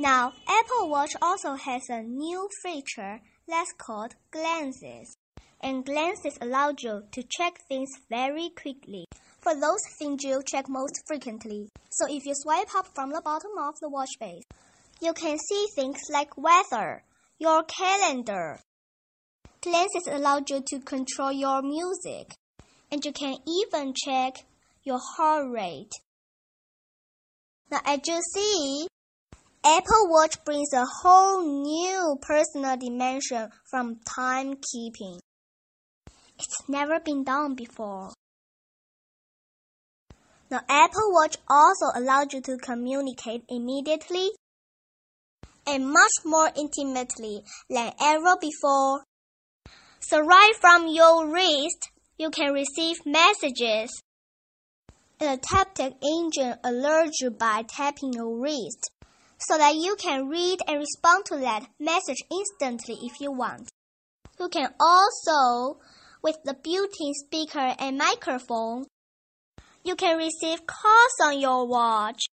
Now, Apple Watch also has a new feature that's called Glances. And Glances allow you to check things very quickly for those things you check most frequently. So if you swipe up from the bottom of the watch face, you can see things like weather, your calendar. Glances allow you to control your music, and you can even check your heart rate. Now, as you see, Apple Watch brings a whole new personal dimension from timekeeping. It's never been done before. The Apple Watch also allows you to communicate immediately and much more intimately than ever before. So right from your wrist, you can receive messages. The Taptic engine alerts you by tapping your wrist so that you can read and respond to that message instantly if you want. You can also, with the built-in speaker and microphone, you can receive calls on your watch.